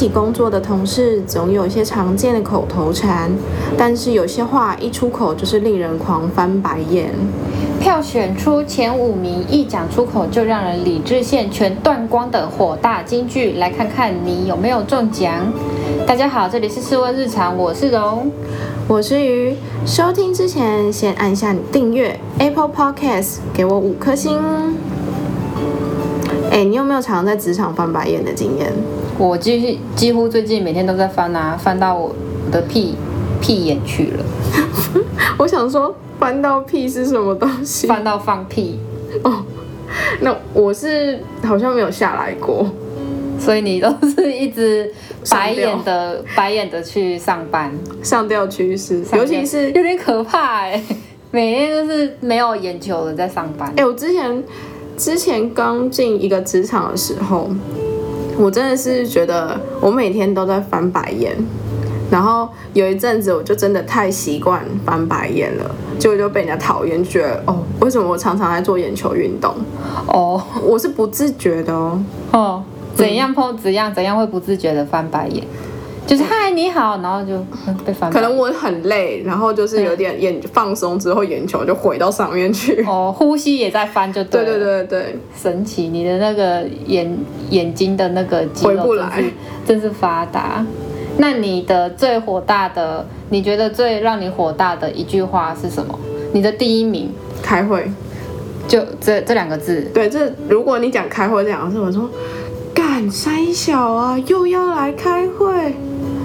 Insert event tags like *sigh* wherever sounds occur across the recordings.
起工作的同事总有一些常见的口头禅，但是有些话一出口就是令人狂翻白眼。票选出前五名，一讲出口就让人理智线全断光的火大金句，来看看你有没有中奖。大家好，这里是试问日常，我是荣。我是鱼，收听之前先按下你订阅 Apple Podcast，给我五颗星。哎，你有没有常在职场翻白眼的经验？我几几乎最近每天都在翻啊，翻到我的屁屁眼去了。*laughs* 我想说，翻到屁是什么东西？翻到放屁。哦，那我是好像没有下来过，所以你都是一直白眼的白眼的去上班，上吊趋势，尤其是有点可怕哎，每天都是没有眼球的在上班。哎，我之前之前刚进一个职场的时候。我真的是觉得我每天都在翻白眼，然后有一阵子我就真的太习惯翻白眼了，结果就被人家讨厌，觉得哦，为什么我常常在做眼球运动？哦，我是不自觉的哦。哦，怎样碰怎样怎样会不自觉的翻白眼？就是嗨你好，然后就被翻。可能我很累，然后就是有点眼放松之后，眼球就回到上面去。哦，呼吸也在翻，就 *laughs* 对对对对对，神奇，你的那个眼眼睛的那个回不来，真是发达。那你的最火大的，你觉得最让你火大的一句话是什么？你的第一名？开会，就这这两个字。对，这如果你讲开会这两个字，我说干三小啊，又要来开会。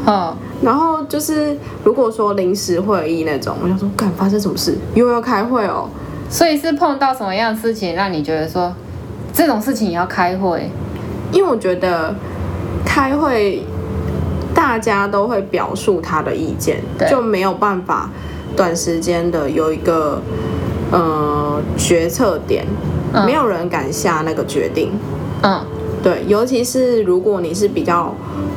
嗯，然后就是如果说临时会议那种，我想说，干发生什么事，又要开会哦。所以是碰到什么样的事情，让你觉得说这种事情也要开会？因为我觉得开会大家都会表述他的意见，就没有办法短时间的有一个呃决策点，没有人敢下那个决定。嗯，对，尤其是如果你是比较。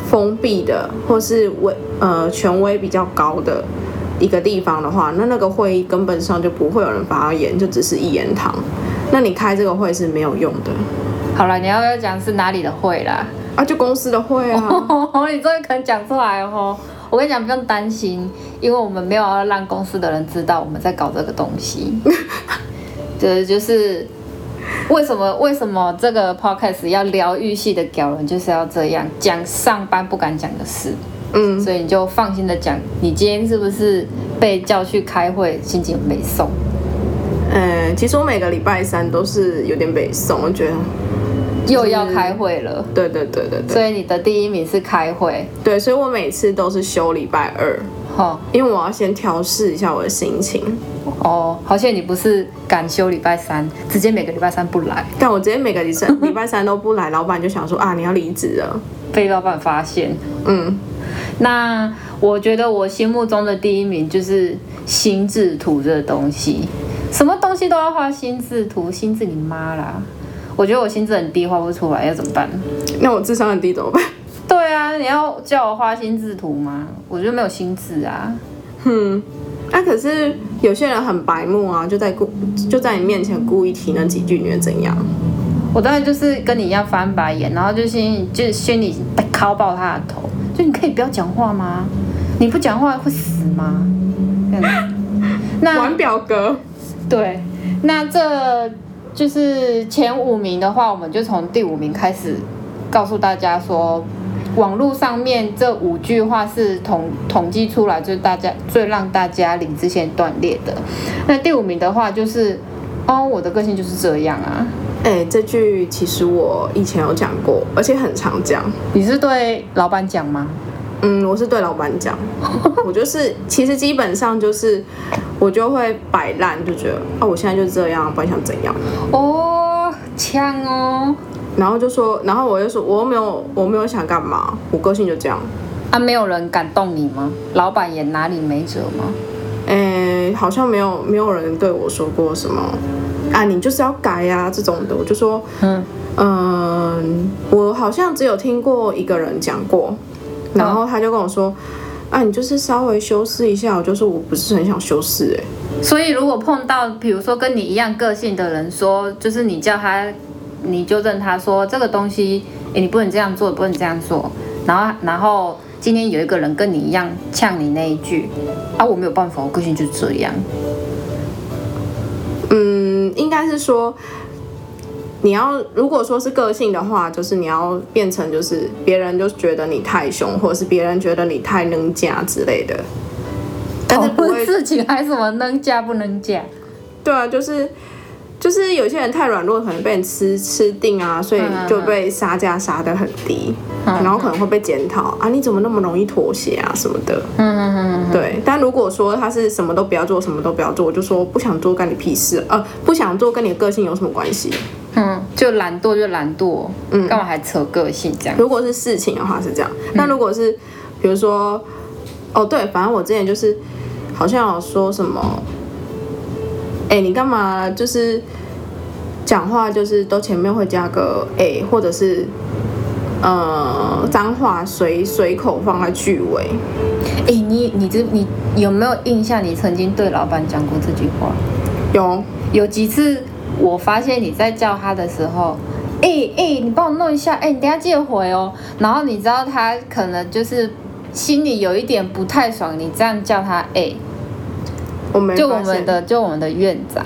封闭的，或是威呃权威比较高的一个地方的话，那那个会议根本上就不会有人发言，就只是一言堂。那你开这个会是没有用的。好了，你要不要讲是哪里的会啦？啊，就公司的会啊。*laughs* 你终于肯讲出来哦。我跟你讲，不用担心，因为我们没有要让公司的人知道我们在搞这个东西。*laughs* 这就是。为什么为什么这个 podcast 要疗愈系的屌人就是要这样讲上班不敢讲的事？嗯，所以你就放心的讲，你今天是不是被叫去开会，心情没送？嗯，其实我每个礼拜三都是有点北送，我觉得又要开会了。对对对对对。所以你的第一名是开会。对，所以我每次都是休礼拜二。好，因为我要先调试一下我的心情。哦，好像你不是敢休礼拜三，直接每个礼拜三不来。但我直接每个礼拜礼拜三都不来，老板就想说啊，你要离职了，被老板发现。嗯，那我觉得我心目中的第一名就是心智图这个东西，什么东西都要画心智图，心智你妈啦！我觉得我心智很低，画不出来，要怎么办？那我智商很低怎么办？对啊，你要叫我画心智图吗？我就没有心智啊。哼，那可是有些人很白目啊，就在故就在你面前故意提那几句，你会怎样？我当然就是跟你一样翻白眼，然后就心就心里敲爆他的头，就你可以不要讲话吗？你不讲话会死吗？这样子。那玩表格。对，那这就是前五名的话，我们就从第五名开始告诉大家说。网络上面这五句话是统统计出来，就是大家最让大家理智线断裂的。那第五名的话就是，哦，我的个性就是这样啊。哎，这句其实我以前有讲过，而且很常讲。你是对老板讲吗？嗯，我是对老板讲。*laughs* 我就是，其实基本上就是，我就会摆烂，就觉得啊，我现在就是这样，不然想怎样？哦，枪哦。然后就说，然后我就说，我又没有，我没有想干嘛，我个性就这样。啊，没有人敢动你吗？老板也哪里没辙吗？诶，好像没有，没有人对我说过什么。啊，你就是要改呀，这种的。我就说，嗯嗯，我好像只有听过一个人讲过，然后他就跟我说，啊，你就是稍微修饰一下。我就说我不是很想修饰，哎。所以如果碰到，比如说跟你一样个性的人说，就是你叫他。你纠正他说这个东西，哎，你不能这样做，不能这样做。然后然后今天有一个人跟你一样呛你那一句，啊，我没有办法，我个性就这样。嗯，应该是说，你要如果说是个性的话，就是你要变成就是别人就觉得你太凶，或者是别人觉得你太能嫁之类的。但是不会 *laughs* 事情还什么能嫁不能嫁？对啊，就是就是有些人太软弱，可能被人吃吃定啊，所以就被杀价杀得很低，然后可能会被检讨啊，你怎么那么容易妥协啊什么的。嗯嗯嗯。对，但如果说他是什么都不要做，什么都不要做，我就说不想做，干你屁事。呃，不想做跟你的个性有什么关系？嗯，就懒惰就懒惰，嗯，干嘛还扯个性这样？如果是事情的话是这样，那如果是比如说，哦对，反正我之前就是。好像有说什么，哎，你干嘛就是讲话就是都前面会加个哎，或者是呃脏话随随口放在句尾。哎，你你这你有没有印象？你曾经对老板讲过这句话？有有几次，我发现你在叫他的时候，哎哎，你帮我弄一下，哎，你等下记得回哦。然后你知道他可能就是心里有一点不太爽，你这样叫他哎。我没就我们的就我们的院长，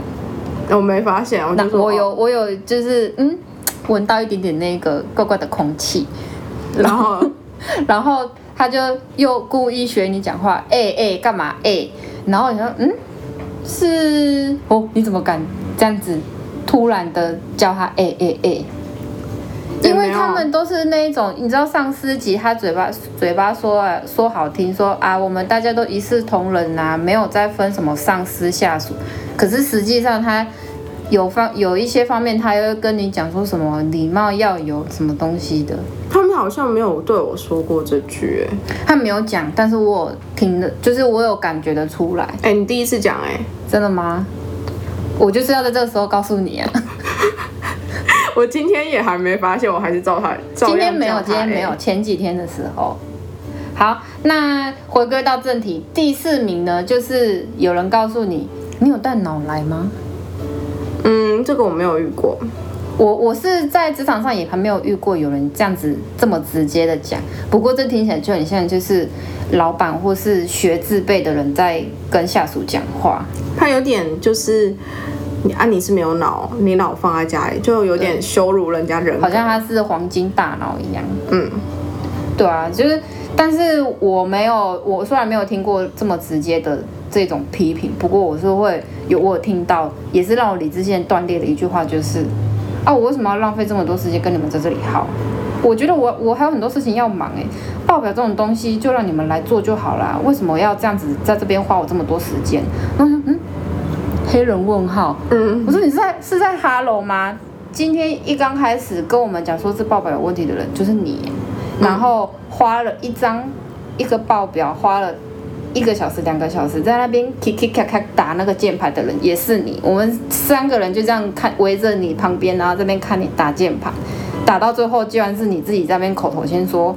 我没发现。那我有我有就是嗯，闻到一点点那个怪怪的空气，然后 *laughs* 然后他就又故意学你讲话，哎哎干嘛哎？然后你说嗯是哦，你怎么敢这样子突然的叫他哎哎哎？因为他们都是那一种，你知道上司级，他嘴巴嘴巴说啊说好听，说啊，我们大家都一视同仁呐，没有再分什么上司下属。可是实际上他有方有一些方面，他又跟你讲说什么礼貌要有什么东西的。他们好像没有对我说过这句，哎，他没有讲，但是我听的，就是我有感觉得出来。哎，你第一次讲，哎，真的吗？我就是要在这个时候告诉你啊。*laughs* *laughs* 我今天也还没发现，我还是照他。今天没有，今天没有，前几天的时候。好，那回归到正题，第四名呢，就是有人告诉你，你有带脑来吗？嗯，这个我没有遇过。我我是在职场上也还没有遇过有人这样子这么直接的讲。不过这听起来就很像，就是老板或是学自备的人在跟下属讲话。他有点就是。你啊，你是没有脑，你脑放在家里，就有点羞辱人家人，好像他是黄金大脑一样。嗯，对啊，就是，但是我没有，我虽然没有听过这么直接的这种批评，不过我是会有我有听到，也是让我理智线断裂的一句话，就是啊，我为什么要浪费这么多时间跟你们在这里耗？我觉得我我还有很多事情要忙哎，报表这种东西就让你们来做就好啦，为什么要这样子在这边花我这么多时间？嗯嗯。黑人问号，嗯，我说你是在是在哈喽吗？今天一刚开始跟我们讲说这报表有问题的人就是你，然后花了一张一个报表花了一个小时两个小时在那边 k k k k 打那个键盘的人也是你，我们三个人就这样看围着你旁边，然后这边看你打键盘，打到最后居然是你自己在那边口头先说。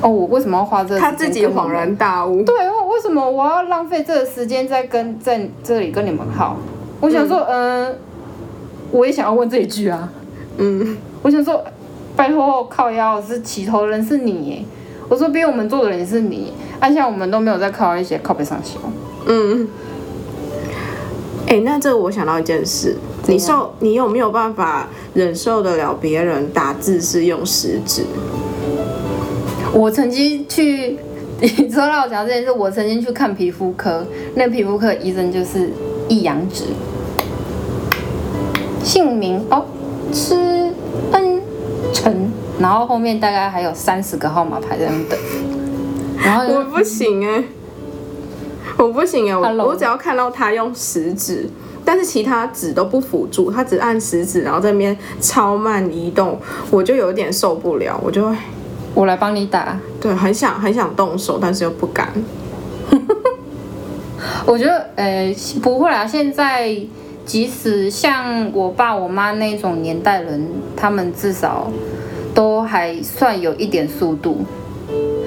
哦，我为什么要花这？他自己恍然大悟。对，为什么我要浪费这个时间在跟在这里跟你们耗？我想说，嗯，我也想要问这一句啊。嗯，我想说，拜托靠腰是起头人是你，我说逼我们做的人是你，而且我们都没有在靠一些靠背上修。嗯。哎，那这我想到一件事，你受你有没有办法忍受得了别人打字是用食指？我曾经去，你说让我讲这件事，我曾经去看皮肤科，那皮肤科医生就是易阳指，姓名？哦，施恩成，然后后面大概还有三十个号码牌在那等，然后我不行哎，我不行哎，我我只要看到他用食指，但是其他指都不辅助，他只按食指，然后在那边超慢移动，我就有点受不了，我就会。我来帮你打，对，很想很想动手，但是又不敢。*laughs* 我觉得，呃，不会啦。现在即使像我爸我妈那种年代人，他们至少都还算有一点速度。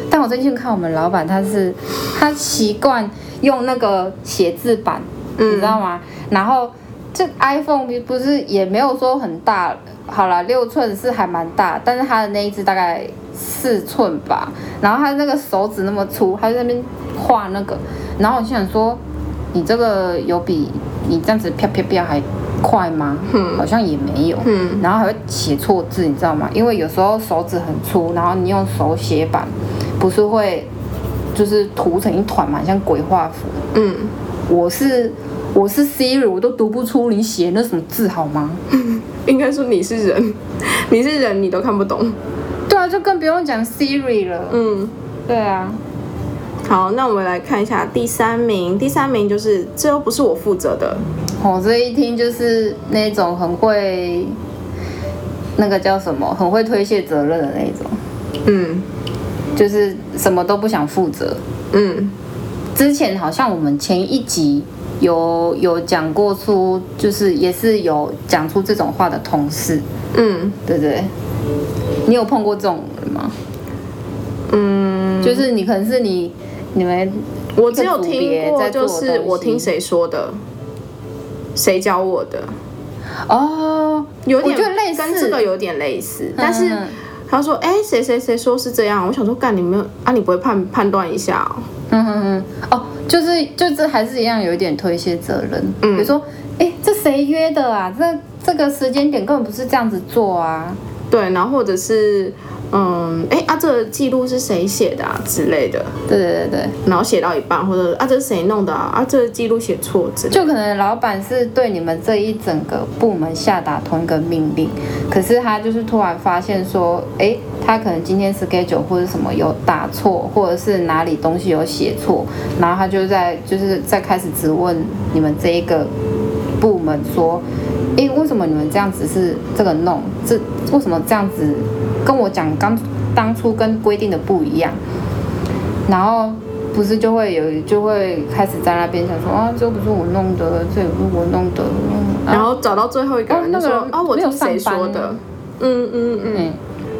但我最近看我们老板，他是他习惯用那个写字板，你知道吗？然后这 iPhone 不是也没有说很大。好了，六寸是还蛮大，但是它的那一只大概四寸吧。然后它那个手指那么粗，他在那边画那个，然后我就想说，你这个有比你这样子啪啪啪还快吗？嗯，好像也没有。嗯，然后还会写错字，你知道吗？因为有时候手指很粗，然后你用手写板，不是会就是涂成一团嘛，像鬼画符。嗯，我是我是 Siri，我都读不出你写那什么字好吗？应该说你是人，你是人，你都看不懂。对啊，就更不用讲 Siri 了。嗯，对啊。好，那我们来看一下第三名。第三名就是这又不是我负责的。我这一听就是那种很会，那个叫什么，很会推卸责任的那种。嗯，就是什么都不想负责。嗯，之前好像我们前一集。有有讲过出，就是也是有讲出这种话的同事，嗯，对对？你有碰过这种人吗？嗯，就是你可能是你你们，我只有听过，就是我听谁说的，谁教我的？哦，有点类似，跟这个有点类似，但是他说，哎，谁谁谁说是这样？我想说，干你没有啊？你不会判判断一下？嗯哼哼，哦。就是就是还是一样有一点推卸责任，比如说，哎，这谁约的啊？这这个时间点根本不是这样子做啊。对，然后或者是。嗯，哎啊，这个记录是谁写的啊之类的？对对对对。然后写到一半，或者啊，这是谁弄的啊？啊，这个记录写错字。就可能老板是对你们这一整个部门下达同一个命令，可是他就是突然发现说，哎，他可能今天 schedule 或者什么有打错，或者是哪里东西有写错，然后他就在就是在开始质问你们这一个部门说，哎，为什么你们这样子是这个弄？这为什么这样子？跟我讲刚当初跟规定的不一样，然后不是就会有就会开始在那边想说啊，这不是我弄的，这也不是我弄的，然后找到最后一个人就说啊，我听谁说的？嗯嗯嗯。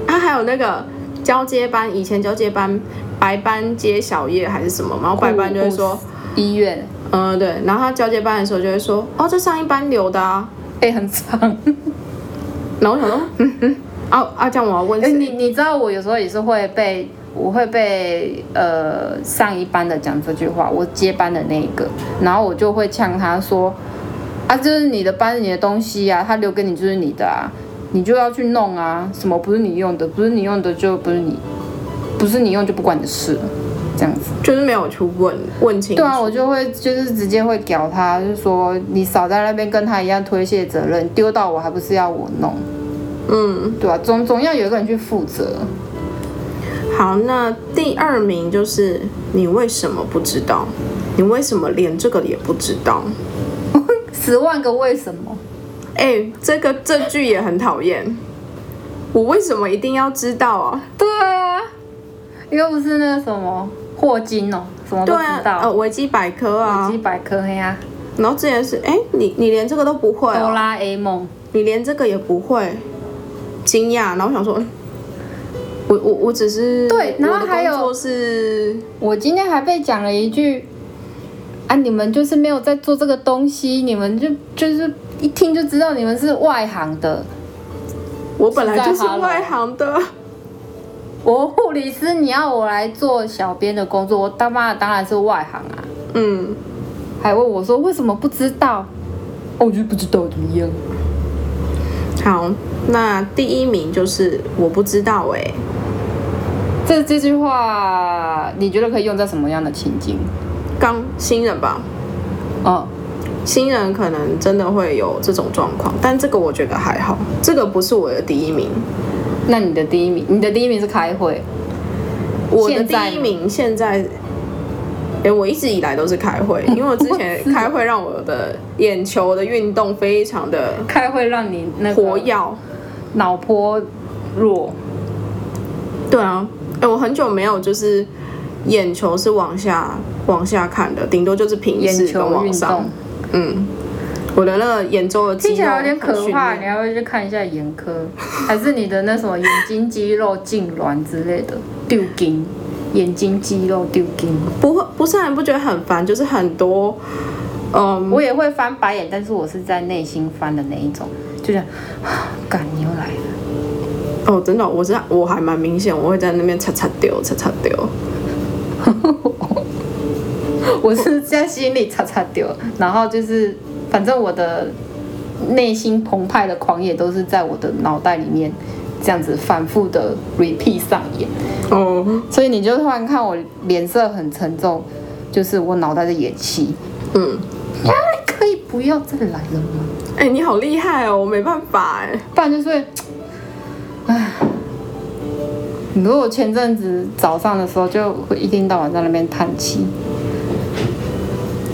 啊，还有那个交接班，以前交接班白班接小夜还是什么，然后白班就会说医院，嗯对，然后他交接班的时候就会说哦，这上一班留的啊，哎很长，然后我想说嗯嗯。啊啊！这样我要问你，你知道我有时候也是会被，我会被呃上一班的讲这句话，我接班的那一个，然后我就会呛他说，啊，这是你的班，你的东西啊，他留给你就是你的啊，你就要去弄啊，什么不是你用的，不是你用的就不是你，不是你用就不关你的事，这样子，就是没有去问问清。对啊，我就会就是直接会屌他，就说你少在那边跟他一样推卸责任，丢到我还不是要我弄。嗯，对啊，总总要有一个人去负责。好，那第二名就是你为什么不知道？你为什么连这个也不知道？*laughs* 十万个为什么？哎，这个这句也很讨厌。我为什么一定要知道啊？对啊，又不是那个什么霍金哦，什么都知道。呃，维基百科啊，维基百科呀。然后之前是，哎，你你连这个都不会？哆啦 A 梦，你连这个也不会？惊讶，然后想说，我我我只是对，然后还有是，我今天还被讲了一句，啊，你们就是没有在做这个东西，你们就就是一听就知道你们是外行的。我本来就是外行的，我护理师，你要我来做小编的工作，我他妈当然是外行啊。嗯，还问我说为什么不知道？哦，我就不知道怎么样。好。那第一名就是我不知道哎，这这句话你觉得可以用在什么样的情境？刚新人吧，哦，新人可能真的会有这种状况，但这个我觉得还好，这个不是我的第一名。那你的第一名，你的第一名是开会，我的第一名现在。哎，我一直以来都是开会，因为我之前 *laughs* 开会让我的眼球的运动非常的开会让你那活跃，脑波弱。对啊，哎，我很久没有就是眼球是往下往下看的，顶多就是平视跟往上。嗯，我的那个眼周的听起来有点可怕，你要不要去看一下眼科？还是你的那什么眼睛肌肉痉挛之类的丢筋？眼睛肌肉丢筋，不会，不是，很不觉得很烦？就是很多，嗯，我也会翻白眼，但是我是在内心翻的那一种，就这样，*sighs* 干你又来了。哦，真的，我是我还蛮明显，我会在那边擦擦丢，擦擦丢。*laughs* 我是在心里擦擦丢，然后就是反正我的内心澎湃的狂野都是在我的脑袋里面这样子反复的 repeat 上演。哦，所以你就突然看我脸色很沉重，就是我脑袋在演戏。嗯，呀，可以不要再来了吗？哎、你好厉害哦，我没办法哎。不然就是，唉，你如果前阵子早上的时候就会一天到晚在那边叹气。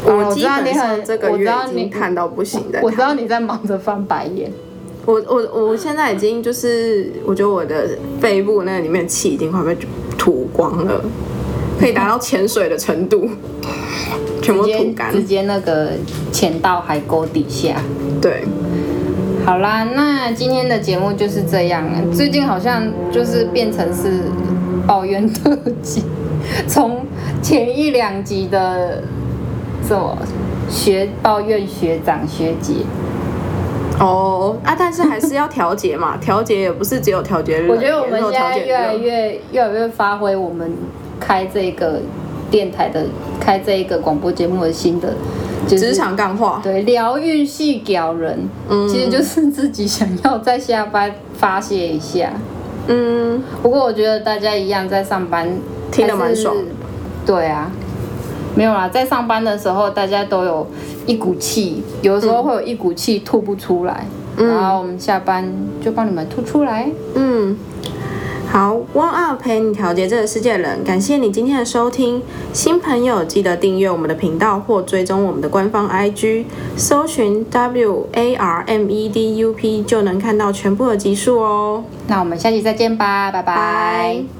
啊我基知道你本上很，这个月我知道你已经看到不行的。我知道你在忙着翻白眼。我我我现在已经就是，我觉得我的肺部那里面气已经快被吐光了，可以达到潜水的程度，全部吐干。直接那个潜到海沟底下。对，好啦，那今天的节目就是这样。最近好像就是变成是抱怨特辑，*laughs* 从前一两集的什么学抱怨学长学姐，哦啊，但是还是要调节嘛，*laughs* 调节也不是只有调节日，我觉得我们现在越来越越来越发挥我们开这个电台的开这一个广播节目的新的就是职场干话。对，疗愈系屌人，嗯其实就是自己想要在下班发泄一下。嗯，不过我觉得大家一样在上班，听得蛮爽。对啊，没有啦，在上班的时候大家都有一股气，有的时候会有一股气吐不出来，嗯然后我们下班就帮你们吐出来。嗯，好，One Up 陪你调节这个世界的人，感谢你今天的收听。新朋友记得订阅我们的频道或追踪我们的官方 IG，搜寻 W A R M E D U P 就能看到全部的集数哦。那我们下期再见吧，拜拜拜